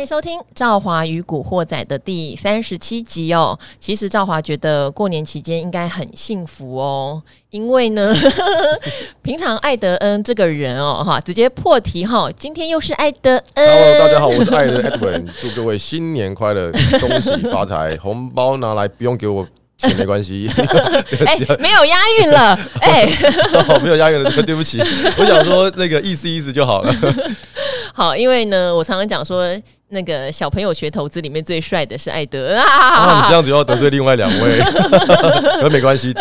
欢迎收听《赵华与古惑仔》的第三十七集哦。其实赵华觉得过年期间应该很幸福哦，因为呢，平常艾德恩这个人哦，哈，直接破题哈、哦，今天又是艾德恩。Hello，大家好，我是艾德 Edwin，祝各位新年快乐，恭喜发财，红包拿来不用给我。钱没关系，哎、欸，没有押韵了，哎、没有押韵了，对不起，我想说那个意思意思就好了。好，因为呢，我常常讲说，那个小朋友学投资里面最帅的是艾德啊，啊，你这样子要得罪另外两位，那没关系。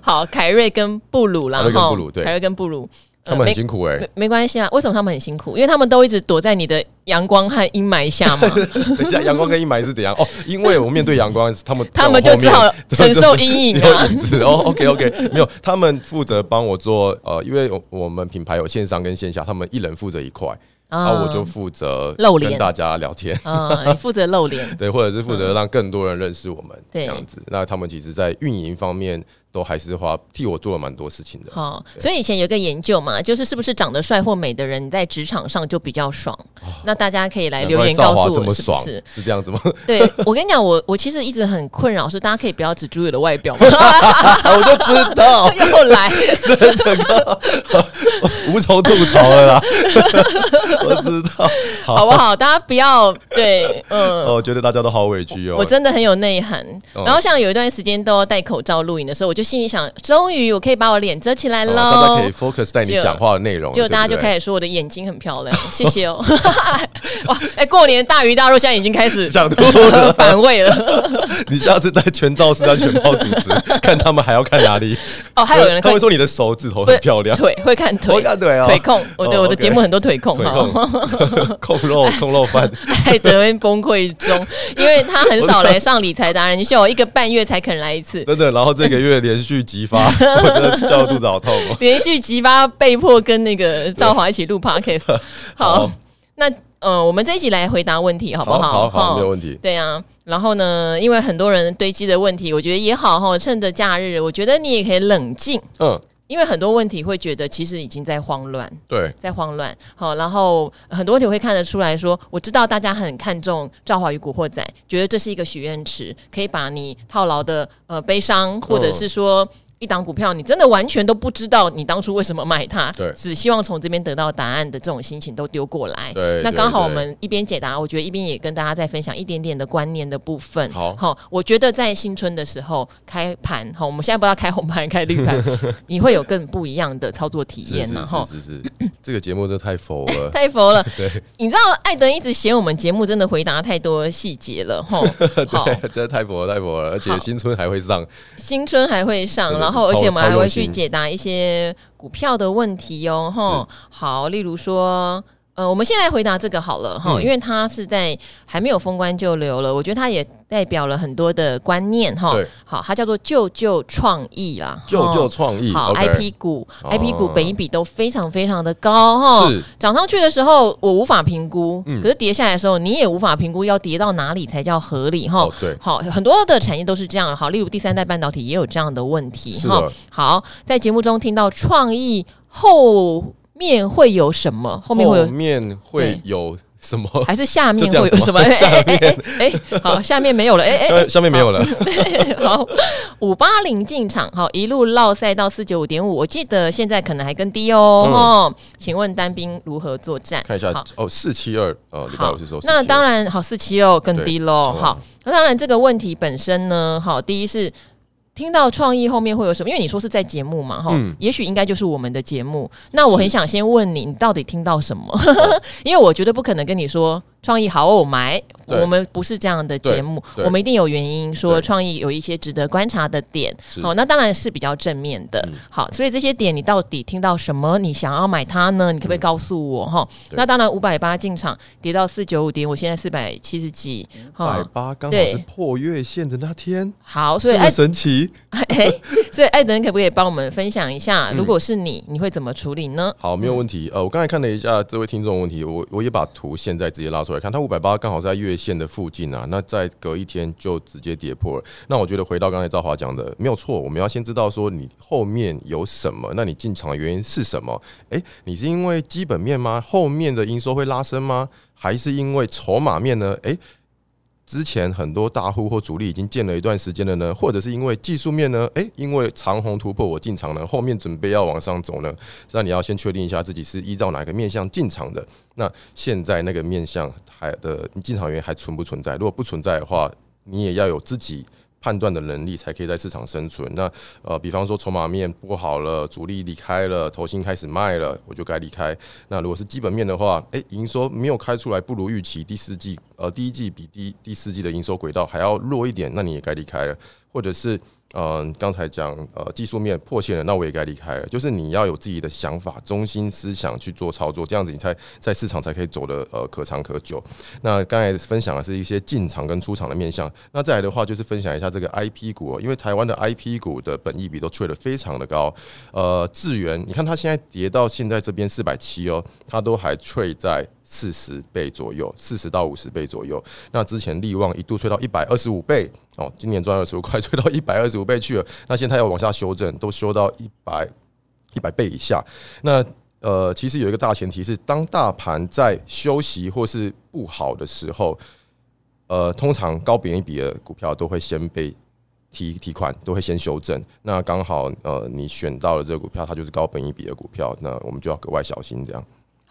好，凯瑞跟布鲁啦，凯瑞跟布鲁，对，凯瑞跟布鲁。他们很辛苦哎、欸，没没关系啊。为什么他们很辛苦？因为他们都一直躲在你的阳光和阴霾下嘛。等一下，阳光跟阴霾是怎样？哦，因为我面对阳光，他们 他们就只好承受阴影啊。哦，OK OK，没有，他们负责帮我做呃，因为我们品牌有线上跟线下，他们一人负责一块。然后我就负责露脸跟大家聊天 啊，你负责露脸，对，或者是负责让更多人认识我们这样子。那他们其实，在运营方面都还是花替我做了蛮多事情的。好，所以以前有个研究嘛，就是是不是长得帅或美的人在职场上就比较爽？那大家可以来留言告诉我，是不是是这样子吗？对，我跟你讲，我我其实一直很困扰，是大家可以不要只注意我的外表吗？我就知道又来，这个无从吐槽了啦。我知道，好，好不好？大家不要对，嗯，我觉得大家都好委屈哦。我真的很有内涵。然后像有一段时间都要戴口罩录影的时候，我就心里想，终于我可以把我脸遮起来了。大家可以 focus 在你讲话的内容。就大家就开始说我的眼睛很漂亮，谢谢哦。哇，哎，过年大鱼大肉，现在已经开始想吐了，反胃了。你下次带全罩式安全帽主持，看他们还要看哪里？哦，还有人他会说你的手指头很漂亮，腿会看腿，看腿控。我对我的节目很多腿控，哈。控肉控肉饭，艾德恩崩溃中，因为他很少来上理财达人秀，一个半月才肯来一次，真的。然后这个月连续急发，我真的是叫肚子好痛哦。连续急发，被迫跟那个赵华一起录 podcast。好，那呃，我们这一集来回答问题，好不好？好好，没有问题。对啊，然后呢，因为很多人堆积的问题，我觉得也好哈，趁着假日，我觉得你也可以冷静。嗯。因为很多问题会觉得其实已经在慌乱，对，在慌乱。好，然后很多问题会看得出来说，我知道大家很看重《赵华与古惑仔》，觉得这是一个许愿池，可以把你套牢的呃悲伤，或者是说。一档股票，你真的完全都不知道你当初为什么买它，对，只希望从这边得到答案的这种心情都丢过来。对，那刚好我们一边解答，我觉得一边也跟大家再分享一点点的观念的部分。好，好，我觉得在新春的时候开盘，好，我们现在不知道开红盘开绿盘，你会有更不一样的操作体验然后，是是是，这个节目真的太佛了，太佛了。对，你知道艾德一直嫌我们节目真的回答太多细节了，哈，好，真的太佛了，太佛了，而且新春还会上，新春还会上。然后，而且我们还会去解答一些股票的问题哟，吼。好，例如说，呃，我们先来回答这个好了，哈，因为它是在还没有封关就留了，我觉得它也代表了很多的观念，哈。好，它叫做旧旧创意啦，旧旧创意。好，IP 股，IP 股本一比都非常非常的高，哈。是涨上去的时候我无法评估，可是跌下来的时候你也无法评估要跌到哪里才叫合理，哈。对，好，很多的产业都是这样，好，例如第三代半导体也有这样的问题，哈。好，在节目中听到创意后面会有什么？后面会有面会有。什么？还是下面会有什么？哎哎哎，好，下面没有了。哎哎，下面没有了。好，五八零进场，好，一路落赛到四九五点五。我记得现在可能还更低哦。哦，请问单兵如何作战？看一下，哦，四七二，哦，礼拜五是说。那当然，好，四七二更低喽。好，那当然，这个问题本身呢，好，第一是。听到创意后面会有什么？因为你说是在节目嘛，哈、嗯，也许应该就是我们的节目。那我很想先问你，你到底听到什么？是 因为我绝对不可能跟你说。创意好，我买。我们不是这样的节目，我们一定有原因说创意有一些值得观察的点。好，那当然是比较正面的。好，所以这些点你到底听到什么？你想要买它呢？你可不可以告诉我？哈，那当然五百八进场跌到四九五点，我现在四百七十几。五百八刚好是破月线的那天。好，所以爱神奇。所以艾德可不可以帮我们分享一下？如果是你，你会怎么处理呢？好，没有问题。呃，我刚才看了一下这位听众问题，我我也把图现在直接拉出来。来看，它五百八刚好在月线的附近啊，那再隔一天就直接跌破了。那我觉得回到刚才赵华讲的没有错，我们要先知道说你后面有什么，那你进场的原因是什么？诶，你是因为基本面吗？后面的营收会拉升吗？还是因为筹码面呢？诶。之前很多大户或主力已经建了一段时间了呢，或者是因为技术面呢？诶，因为长虹突破我进场了，后面准备要往上走呢，那你要先确定一下自己是依照哪个面向进场的。那现在那个面向还的进场原因还存不存在？如果不存在的话，你也要有自己。判断的能力才可以在市场生存。那呃，比方说筹码面不好了，主力离开了，投新开始卖了，我就该离开。那如果是基本面的话，诶，营收没有开出来，不如预期，第四季呃第一季比第第四季的营收轨道还要弱一点，那你也该离开了，或者是。嗯，刚才讲呃技术面破线了，那我也该离开了。就是你要有自己的想法、中心思想去做操作，这样子你才在市场才可以走得呃可长可久。那刚才分享的是一些进场跟出场的面向，那再来的话就是分享一下这个 IP 股，因为台湾的 IP 股的本益比都吹得非常的高。呃，智原，你看它现在跌到现在这边四百七哦，它都还吹在。四十倍左右，四十到五十倍左右。那之前利旺一度吹到一百二十五倍哦，今年赚二十五块，吹到一百二十五倍去了。那现在要往下修正，都修到一百一百倍以下。那呃，其实有一个大前提是，当大盘在休息或是不好的时候，呃，通常高本一笔的股票都会先被提提款，都会先修正。那刚好呃，你选到了这个股票，它就是高本一笔的股票，那我们就要格外小心这样。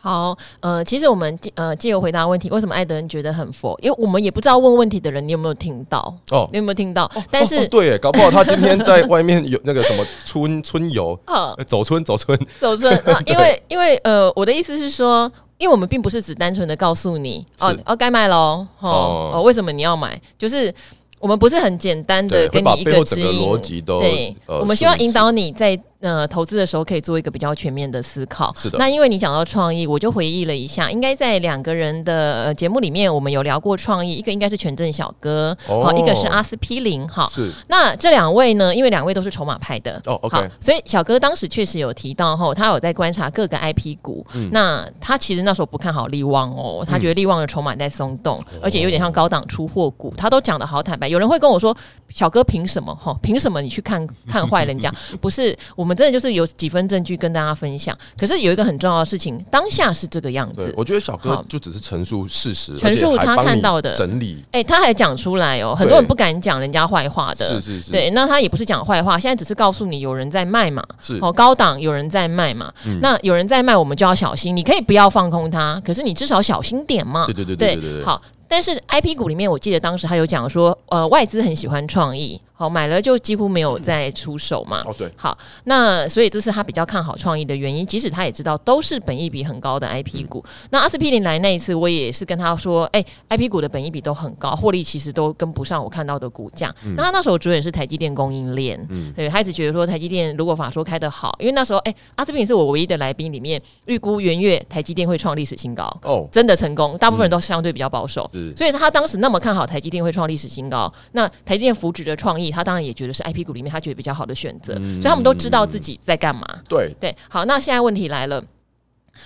好，呃，其实我们呃借由回答问题，为什么艾德恩觉得很佛？因为我们也不知道问问题的人你有没有听到哦，你有没有听到？哦、但是、哦、对，搞不好他今天在外面有那个什么春春游 啊，走春走春走春啊，因为因为呃，我的意思是说，因为我们并不是只单纯的告诉你哦哦该卖喽哦哦，为什么你要买？就是。我们不是很简单的给你一个指引，对，我们希望引导你在呃投资的时候可以做一个比较全面的思考。是的，那因为你讲到创意，我就回忆了一下，应该在两个人的节目里面，我们有聊过创意，一个应该是权证小哥，好，一个是阿司匹林，哈，是。那这两位呢，因为两位都是筹码派的，哦，OK，所以小哥当时确实有提到哈，他有在观察各个 IP 股，嗯那他其实那时候不看好利旺哦，他觉得利旺的筹码在松动，而且有点像高档出货股，他都讲的好坦白。有人会跟我说：“小哥，凭什么？哈，凭什么你去看看坏人家？不是，我们真的就是有几分证据跟大家分享。可是有一个很重要的事情，当下是这个样子。我觉得小哥就只是陈述事实，陈述他看到的整理。哎，他还讲出来哦，很多人不敢讲人家坏话的。是是是，对，那他也不是讲坏话，现在只是告诉你有人在卖嘛。是哦，高档有人在卖嘛。那有人在卖，我们就要小心。你可以不要放空它，可是你至少小心点嘛。对对对对对对。好。”但是 IP 股里面，我记得当时他有讲说，呃，外资很喜欢创意。好，买了就几乎没有再出手嘛。哦，对。好，那所以这是他比较看好创意的原因。即使他也知道都是本益比很高的 IP 股。嗯、那阿司匹林来那一次，我也是跟他说，哎、欸，IP 股的本益比都很高，获利其实都跟不上我看到的股价。嗯、那他那时候主演是台积电供应链，嗯，对，他一直觉得说台积电如果法说开得好，因为那时候，哎、欸，阿司匹林是我唯一的来宾里面预估元月台积电会创历史新高。哦，真的成功，大部分人都相对比较保守，嗯、所以他当时那么看好台积电会创历史新高。那台积电扶植的创意。他当然也觉得是 IP 股里面他觉得比较好的选择，嗯、所以他们都知道自己在干嘛。对对，好，那现在问题来了。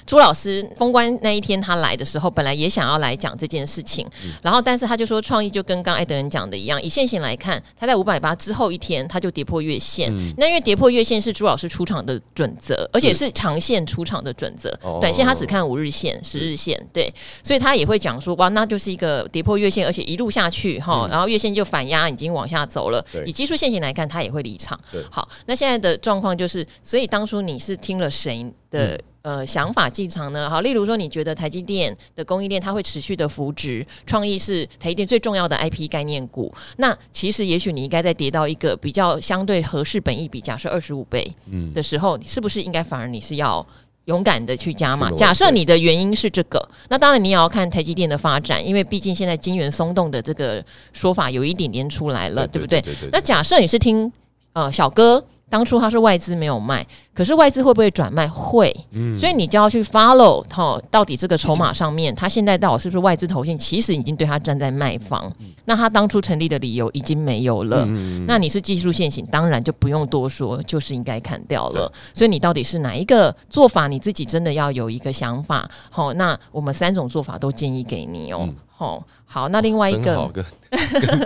朱老师封关那一天，他来的时候，本来也想要来讲这件事情，嗯、然后但是他就说，创意就跟刚艾德人讲的一样，以线型来看，他在五百八之后一天，他就跌破月线。嗯、那因为跌破月线是朱老师出场的准则，而且是长线出场的准则，短线他只看五日线、十日线，对，所以他也会讲说，哇，那就是一个跌破月线，而且一路下去哈，嗯、然后月线就反压，已经往下走了。对。以技术线型来看，他也会离场。对。好，那现在的状况就是，所以当初你是听了谁的？嗯呃，想法进场呢？好，例如说，你觉得台积电的供应链它会持续的扶植，创意是台积电最重要的 IP 概念股。那其实也许你应该在跌到一个比较相对合适本益比，假设二十五倍的时候，嗯、是不是应该反而你是要勇敢的去加码？假设你的原因是这个，那当然你也要看台积电的发展，因为毕竟现在晶圆松动的这个说法有一点点出来了，对不对？那假设你是听呃小哥。当初它是外资没有卖，可是外资会不会转卖？会，嗯，所以你就要去 follow 哈，到底这个筹码上面，它现在到底是不是外资投信？其实已经对它站在卖方，那它当初成立的理由已经没有了。那你是技术现行，当然就不用多说，就是应该砍掉了。所以你到底是哪一个做法？你自己真的要有一个想法。好，那我们三种做法都建议给你哦。好。好，那另外一个 跟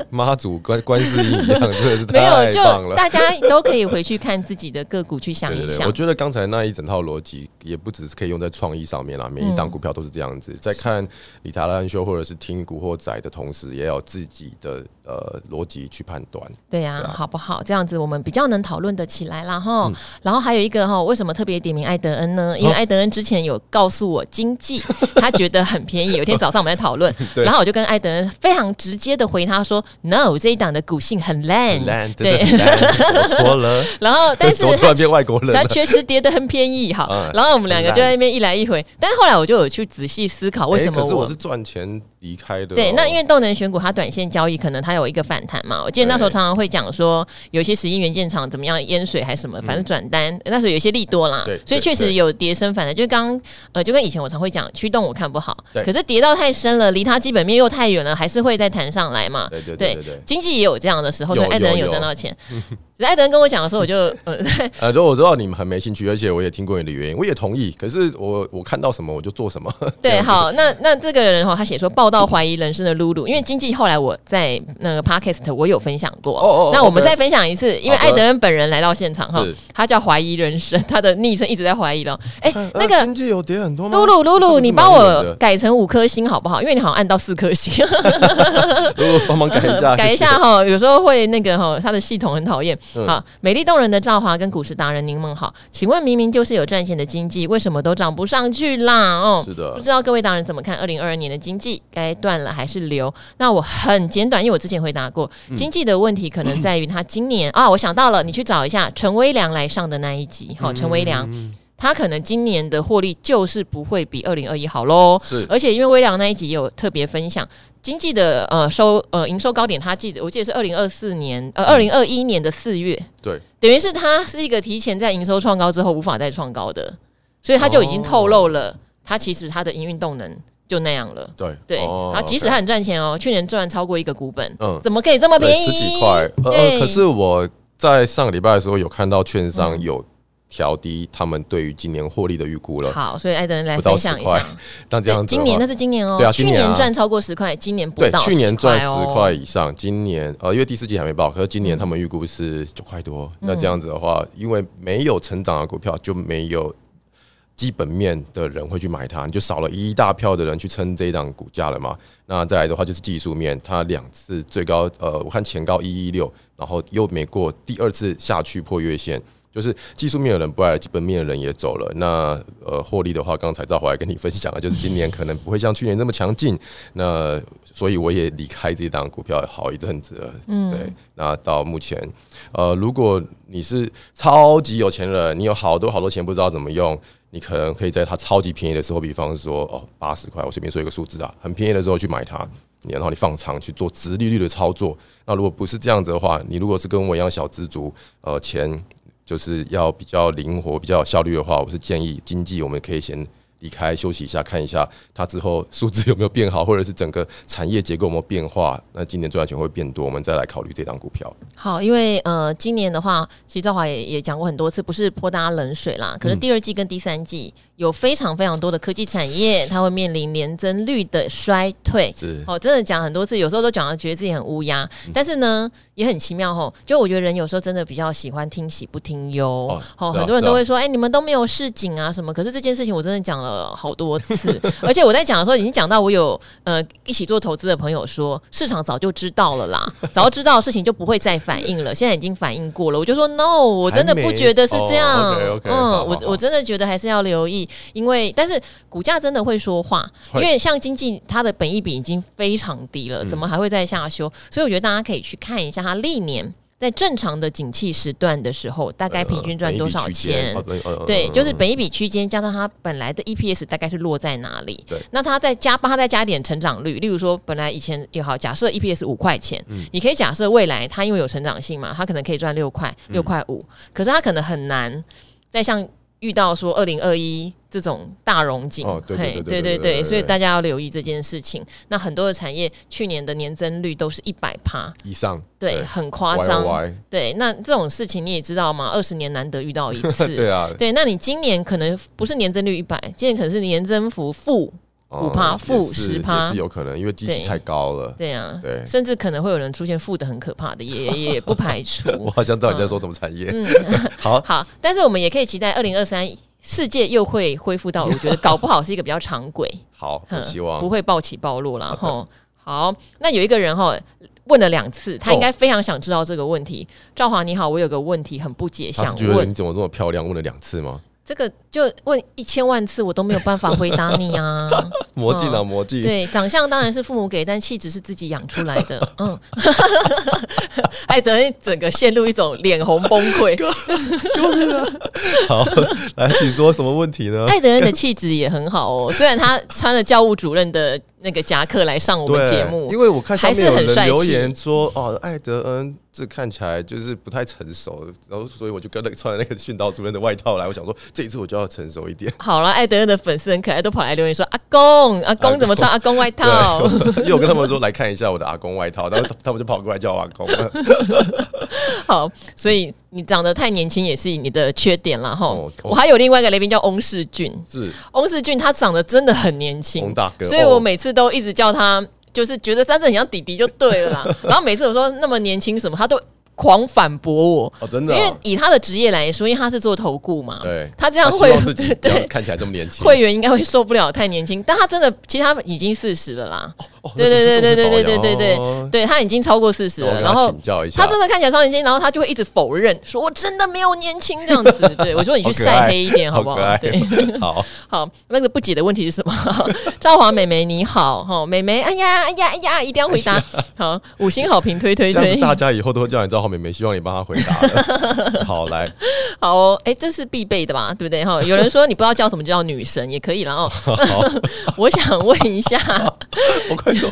妈祖关关世音一样，真的是 太棒了。没有，就大家都可以回去看自己的个股，去想一想。我觉得刚才那一整套逻辑也不只是可以用在创意上面啦，每一档股票都是这样子。嗯、在看理查兰修或者是听古惑仔的同时，也有自己的呃逻辑去判断。对呀、啊，对啊、好不好？这样子我们比较能讨论的起来啦哈。嗯、然后还有一个哈，为什么特别点名艾德恩呢？因为艾德恩之前有告诉我经济，他觉得很便宜。有一天早上我们在讨论，然后我就跟艾德恩非常直接的回他说：“No，这一档的股性很烂，烂对，我错了。然后，但是 突然变外国人，他确实跌得很便宜，好。嗯、然后我们两个就在那边一来一回，但是后来我就有去仔细思考，为什么我是赚钱。”离开的、哦、对，那因为动能选股它短线交易可能它有一个反弹嘛，我记得那时候常常会讲说有一些石英元件厂怎么样淹水还是什么，反正转单、嗯、那时候有些利多啦，对所以确实有跌升反弹，就刚呃就跟以前我常会讲驱动我看不好，对。可是跌到太深了，离它基本面又太远了，还是会再弹上来嘛，对对对，经济也有这样的时候，所以艾德恩有赚到钱。艾德恩跟我讲的时候，我就呃 呃，如果我知道你们很没兴趣，而且我也听过你的原因，我也同意。可是我我看到什么我就做什么。对，好，那那这个人哈，他写说报道怀疑人生的露露，因为经济后来我在那个 podcast 我有分享过。哦哦。那我们再分享一次，因为艾德恩本人来到现场哈，他叫怀疑人生，他的昵称一直在怀疑了。哎，那个经济有跌很多吗？露露露露，你帮我改成五颗星好不好？因为你好像按到四颗星。露露帮忙改一下，改一下哈，有时候会那个哈，他的系统很讨厌。好，美丽动人的赵华跟股市达人，柠檬好，请问明明就是有赚钱的经济，为什么都涨不上去啦？哦，是的，不知道各位达人怎么看二零二二年的经济，该断了还是留？那我很简短，因为我之前回答过，经济的问题可能在于他今年、嗯、啊，我想到了，你去找一下陈威良来上的那一集，好，陈威良。嗯他可能今年的获利就是不会比二零二一好喽，是，而且因为威良那一集也有特别分享经济的呃收呃营收高点，他记得我记得是二零二四年呃二零二一年的四月，对，等于是他是一个提前在营收创高之后无法再创高的，所以他就已经透露了，他其实他的营运动能就那样了，对对，然后即使他很赚钱哦，去年赚超过一个股本，嗯，怎么可以这么便宜？十几块，呃，可是我在上个礼拜的时候有看到券商有。调低他们对于今年获利的预估了。好，所以艾德恩来分享一下。但这样，今年那是今年哦。对啊，去年赚超过十块，今年不到。对，去年赚十块以上，今年呃，因为第四季还没报，可是今年他们预估是九块多。那这样子的话，因为没有成长的股票，就没有基本面的人会去买它，你就少了一大票的人去撑这一档股价了嘛。那再来的话就是技术面，它两次最高呃，我看前高一一六，然后又没过第二次下去破月线。就是技术面的人不爱，基本面的人也走了。那呃，获利的话，刚才赵华跟你分享了，就是今年可能不会像去年那么强劲。那所以我也离开这档股票好一阵子了。嗯，对。那到目前，呃，如果你是超级有钱人，你有好多好多钱不知道怎么用，你可能可以在它超级便宜的时候，比方说哦八十块，我随便说一个数字啊，很便宜的时候去买它，然后你放长去做直利率的操作。那如果不是这样子的话，你如果是跟我一样小资族，呃，钱。就是要比较灵活、比较有效率的话，我是建议经济我们可以先离开休息一下，看一下它之后数字有没有变好，或者是整个产业结构有没有变化。那今年赚的钱会变多，我们再来考虑这档股票。好，因为呃，今年的话，其实赵华也也讲过很多次，不是泼大家冷水啦。可是第二季跟第三季。嗯有非常非常多的科技产业，它会面临年增率的衰退。是哦，真的讲很多次，有时候都讲到觉得自己很乌鸦，嗯、但是呢，也很奇妙吼。就我觉得人有时候真的比较喜欢听喜不听忧。哦，啊、很多人都会说，哎、啊欸，你们都没有市井啊什么？可是这件事情我真的讲了好多次，而且我在讲的时候已经讲到我有呃一起做投资的朋友说，市场早就知道了啦，早知道的事情就不会再反应了，现在已经反应过了。我就说 no，我真的不觉得是这样。哦、okay, okay, 嗯，我我真的觉得还是要留意。因为，但是股价真的会说话，因为像经济它的本益比已经非常低了，怎么还会再下修？所以我觉得大家可以去看一下它历年在正常的景气时段的时候，大概平均赚多少钱？对，就是本益比区间加上它本来的 EPS 大概是落在哪里？对，那它再加，帮它再加点成长率，例如说本来以前也好，假设 EPS 五块钱，嗯、你可以假设未来它因为有成长性嘛，它可能可以赚六块六块五，可是它可能很难再像。遇到说二零二一这种大融景，对对对对对，所以大家要留意这件事情。那很多的产业去年的年增率都是一百趴以上，对，很夸张。对，那这种事情你也知道吗？二十年难得遇到一次，对啊。对，那你今年可能不是年增率一百，今年可能是年增幅负。五趴负十趴是有可能，因为基期太高了。对呀，对，甚至可能会有人出现负的很可怕的，也 也不排除。我好像知道你在说什么产业。嗯，好好，但是我们也可以期待二零二三世界又会恢复到，我觉得搞不好是一个比较长轨。好，希望不会暴起暴落了吼。好，那有一个人哈问了两次，他应该非常想知道这个问题。赵华你好，我有个问题很不解，想问你怎么这么漂亮？问了两次吗？这个就问一千万次，我都没有办法回答你啊！魔镜啊，魔镜。对，长相当然是父母给，但气质是自己养出来的。嗯，艾德恩整个陷入一种脸红崩溃 就是。好，来，请说什么问题呢？艾德恩的气质也很好哦，虽然他穿了教务主任的那个夹克来上我们节目，因为我看还是很帅气。留言说哦，艾德恩。这看起来就是不太成熟，然后所以我就跟那个穿了那个训导主任的外套来。我想说这一次我就要成熟一点。好了，艾德恩的粉丝很可爱，都跑来留言说：“阿公，阿公怎么穿阿公外套？”因为我跟他们说来看一下我的阿公外套，然后他们就跑过来叫我阿公了。好，所以你长得太年轻也是你的缺点了哈。我还有另外一个来宾叫翁世俊，是翁世俊，他长得真的很年轻，翁大哥，所以我每次都一直叫他。就是觉得张震很像弟弟就对了啦，然后每次我说那么年轻什么，他都。狂反驳我。哦，真的，因为以他的职业来说，因为他是做投顾嘛，对，他这样会 对。看起来这么年轻，会员应该会受不了太年轻，但他真的其实他已经四十了啦，对对对对对对对对对，对他已经超过四十了，然后他真的看起来超年轻，然后他就会一直否认，说我真的没有年轻这样子，对我说你去晒黑一点好不好？对，好。好，那个不解的问题是什么？赵华美眉你好，哈，美眉，哎呀哎呀哎呀，一定要回答，好，五星好评推推推，大家以后都会叫你赵华美眉，希望你帮她回答。好，来，好哦，哎，这是必备的吧？对不对？哈，有人说你不知道叫什么，就叫女神也可以了哦。我想问一下，我快说，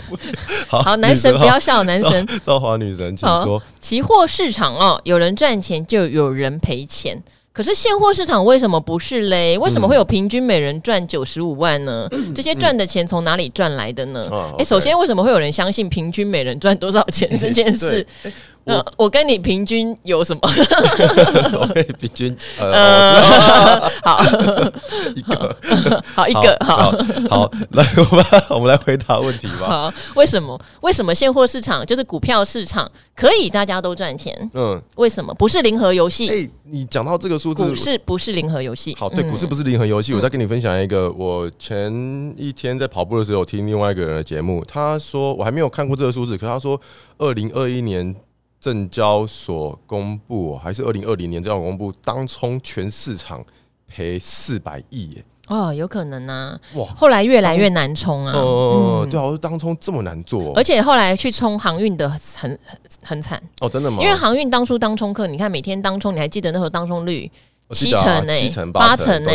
好，男神不要笑，男神赵华女神，请说。期货市场哦，有人赚钱就有人赔钱。可是现货市场为什么不是嘞？为什么会有平均每人赚九十五万呢？嗯、这些赚的钱从哪里赚来的呢？哎、嗯欸，首先为什么会有人相信平均每人赚多少钱这件事？我、呃、我跟你平均有什么？我跟你平均呃，呃 好，一个好一个好好，好来我们我们来回答问题吧。好，为什么为什么现货市场就是股票市场可以大家都赚钱？嗯，为什么不是零和游戏？哎，你讲到这个数字，股市不是零和游戏。好，对，股市不是零和游戏。嗯、我再跟你分享一个，我前一天在跑步的时候听另外一个人的节目，他说我还没有看过这个数字，可是他说二零二一年。证交所公布，还是二零二零年这样公布，当冲全市场赔四百亿耶！哦，有可能啊！哇，后来越来越难冲啊！哦，对啊，我当冲这么难做，而且后来去冲航运的很很惨哦，真的吗？因为航运当初当冲客，你看每天当冲，你还记得那时候当冲率？七成呢，八成呢，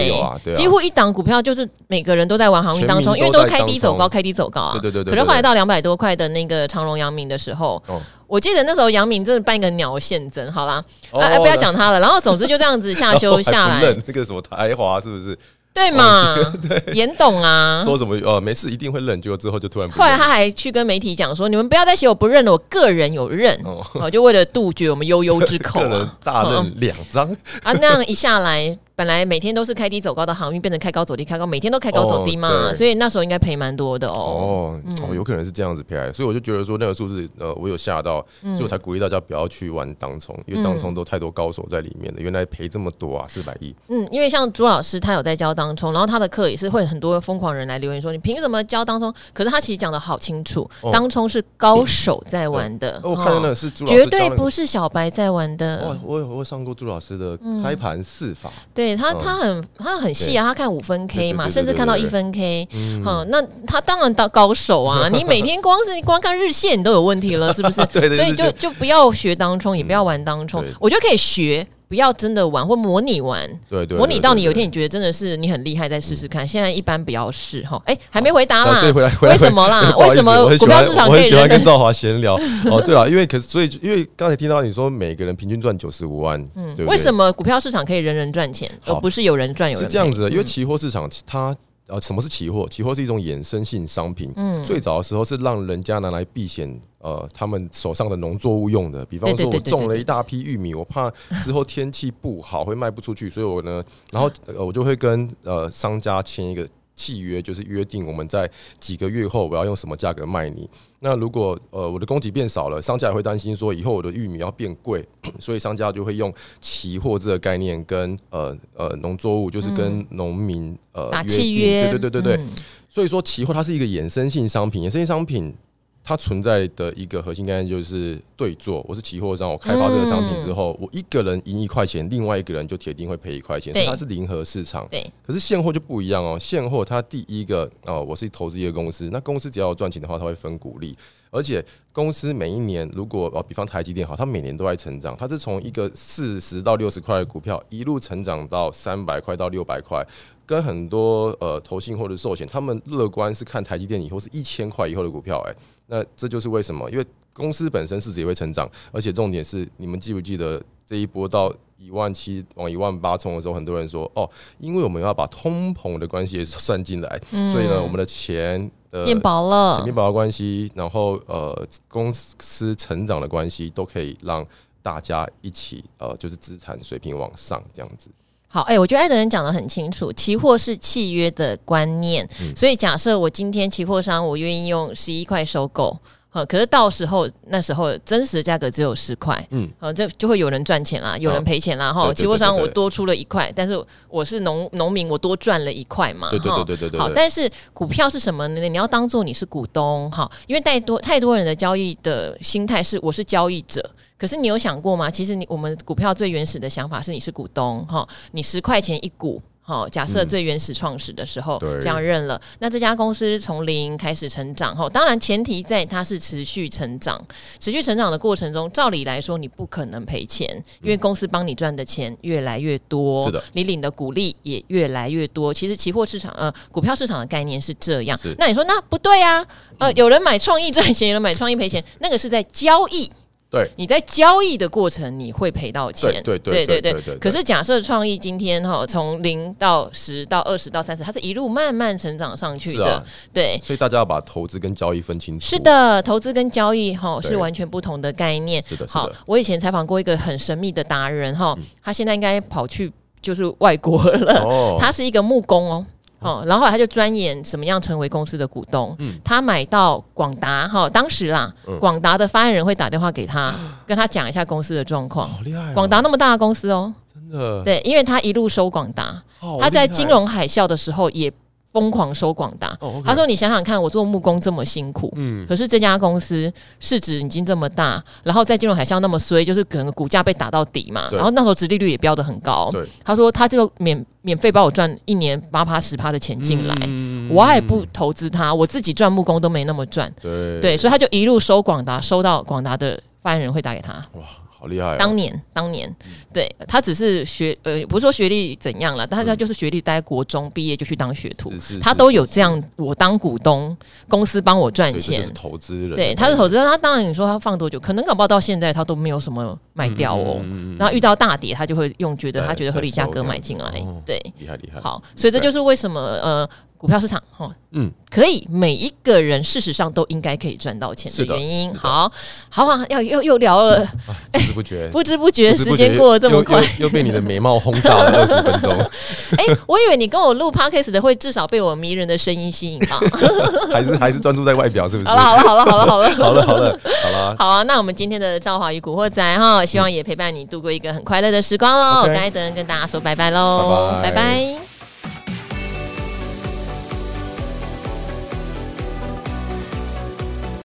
几乎一档股票就是每个人都在玩航运当中，因为都开低走高，开低走高啊。对对对。可是后来到两百多块的那个长隆阳明的时候，我记得那时候阳明真的办一个鸟现真，好啦，哎，不要讲他了。然后总之就这样子下修 下来。那个什么台华是不是？对嘛，严董啊，说什么呃，没事，一定会认，结果之后就突然。后来他还去跟媒体讲说：“你们不要再写我不认了，我个人有认。哦，就为了杜绝我们悠悠之口啊，大认两张。啊，那样一下来。”本来每天都是开低走高的航运，变成开高走低，开高每天都开高走低嘛，哦、所以那时候应该赔蛮多的哦。哦，嗯、哦，有可能是这样子赔来，所以我就觉得说那个数字，呃，我有吓到，所以我才鼓励大家不要去玩当冲，因为当冲都太多高手在里面了。原来赔这么多啊，四百亿。嗯，因为像朱老师他有在教当冲，然后他的课也是会很多疯狂人来留言说，你凭什么教当冲？可是他其实讲的好清楚，哦、当冲是高手在玩的。哦、我看到那个是朱老师、绝对不是小白在玩的。我，我有我上过朱老师的开盘四法。对。对他，他很他很细啊，他看五分 K 嘛，甚至看到一分 K。嗯，那他当然当高手啊！你每天光是光看日线，你都有问题了，是不是？对，所以就就不要学当冲，也不要玩当冲。我觉得可以学。不要真的玩或模拟玩，对对，模拟到你有一天你觉得真的是你很厉害，再试试看。现在一般不要试哈。哎，还没回答啦，为什么啦？为什么股票市场可以？喜欢跟赵华闲聊 哦。对了，因为可是所以因为刚才听到你说每个人平均赚九十五万，嗯，为什么股票市场可以人人赚钱，而不是有人赚有人？是这样子的，因为期货市场它。呃，什么是期货？期货是一种衍生性商品。嗯，最早的时候是让人家拿来避险，呃，他们手上的农作物用的。比方说，我种了一大批玉米，我怕之后天气不好会卖不出去，所以我呢，然后呃，我就会跟呃商家签一个。契约就是约定我们在几个月后我要用什么价格卖你。那如果呃我的供给变少了，商家也会担心说以后我的玉米要变贵，所以商家就会用期货这个概念跟呃呃农作物就是跟农民呃约，对对对对对。所以说期货它是一个衍生性商品，衍生性商品。它存在的一个核心概念就是对做。我是期货商，我开发这个商品之后，我一个人赢一块钱，另外一个人就铁定会赔一块钱，所以它是零和市场。对。可是现货就不一样哦，现货它第一个哦，我是投资一个公司，那公司只要有赚钱的话，它会分股利，而且公司每一年如果哦，比方台积电好，它每年都在成长，它是从一个四十到六十块的股票一路成长到三百块到六百块，跟很多呃投信或者寿险，他们乐观是看台积电以后是一千块以后的股票，哎。那这就是为什么，因为公司本身市值也会成长，而且重点是，你们记不记得这一波到一万七往一万八冲的时候，很多人说哦，因为我们要把通膨的关系也算进来，嗯、所以呢，我们的钱的变薄了，钱变薄的关系，然后呃，公司成长的关系，都可以让大家一起呃，就是资产水平往上这样子。好，哎、欸，我觉得艾德人讲得很清楚，期货是契约的观念，嗯、所以假设我今天期货商，我愿意用十一块收购。可是到时候那时候真实的价格只有十块，嗯，这就会有人赚钱啦，有人赔钱啦，哈。期货商我多出了一块，但是我是农农民，我多赚了一块嘛，对对对对对对。好，但是股票是什么呢？你要当做你是股东，哈，因为太多太多人的交易的心态是我是交易者，可是你有想过吗？其实你我们股票最原始的想法是你是股东，哈，你十块钱一股。好，假设最原始创始的时候、嗯、这样认了，那这家公司从零开始成长，哈，当然前提在它是持续成长，持续成长的过程中，照理来说你不可能赔钱，因为公司帮你赚的钱越来越多，是的，你领的股利也越来越多。其实期货市场呃股票市场的概念是这样，那你说那不对啊？呃，有人买创意赚钱，有人买创意赔钱，那个是在交易。对，你在交易的过程你会赔到钱，对对对对对。可是假设创意今天哈从零到十到二十到三十，它是一路慢慢成长上去的，对。所以大家要把投资跟交易分清楚。是的，投资跟交易哈是完全不同的概念。是的，好，我以前采访过一个很神秘的达人哈，他现在应该跑去就是外国了，他是一个木工哦。哦，然后他就钻研怎么样成为公司的股东。嗯，他买到广达哈，当时啦，广达的发言人会打电话给他，跟他讲一下公司的状况。好厉害！广达那么大的公司哦，真的。对，因为他一路收广达，他在金融海啸的时候也疯狂收广达。他说：“你想想看，我做木工这么辛苦，嗯，可是这家公司市值已经这么大，然后在金融海啸那么衰，就是可能股价被打到底嘛，然后那时候殖利率也飙得很高。对，他说他就免。”免费帮我赚一年八趴十趴的钱进来，嗯、我也不投资他，我自己赚木工都没那么赚。对对，所以他就一路收广达，收到广达的发言人会打给他。哇，好厉害、啊！当年，当年，对他只是学呃，不是说学历怎样了，但是他就是学历，待国中毕业就去当学徒，他都有这样。我当股东，公司帮我赚钱，投资人。对，他是投资人，他当然你说他放多久，可能搞不好到现在他都没有什么。卖掉哦，然后遇到大跌，他就会用觉得他觉得合理价格买进来，对，厉害厉害。好，所以这就是为什么呃，股票市场，哈，嗯，可以，每一个人事实上都应该可以赚到钱的原因。好，好啊，要又 又聊了，不知不觉，不知不觉时间过得这么快，又被你的美貌轰炸了 十分钟。哎，我以为你跟我录 podcast 的会至少被我迷人的声音吸引到？还是还是专注在外表？是不是？好了好了好了好了好了好了好了好了，好啊！那我们今天的赵华与古惑仔哈，希望也陪伴你度过一个很快乐的时光喽。该爱德跟大家说拜拜喽，拜拜。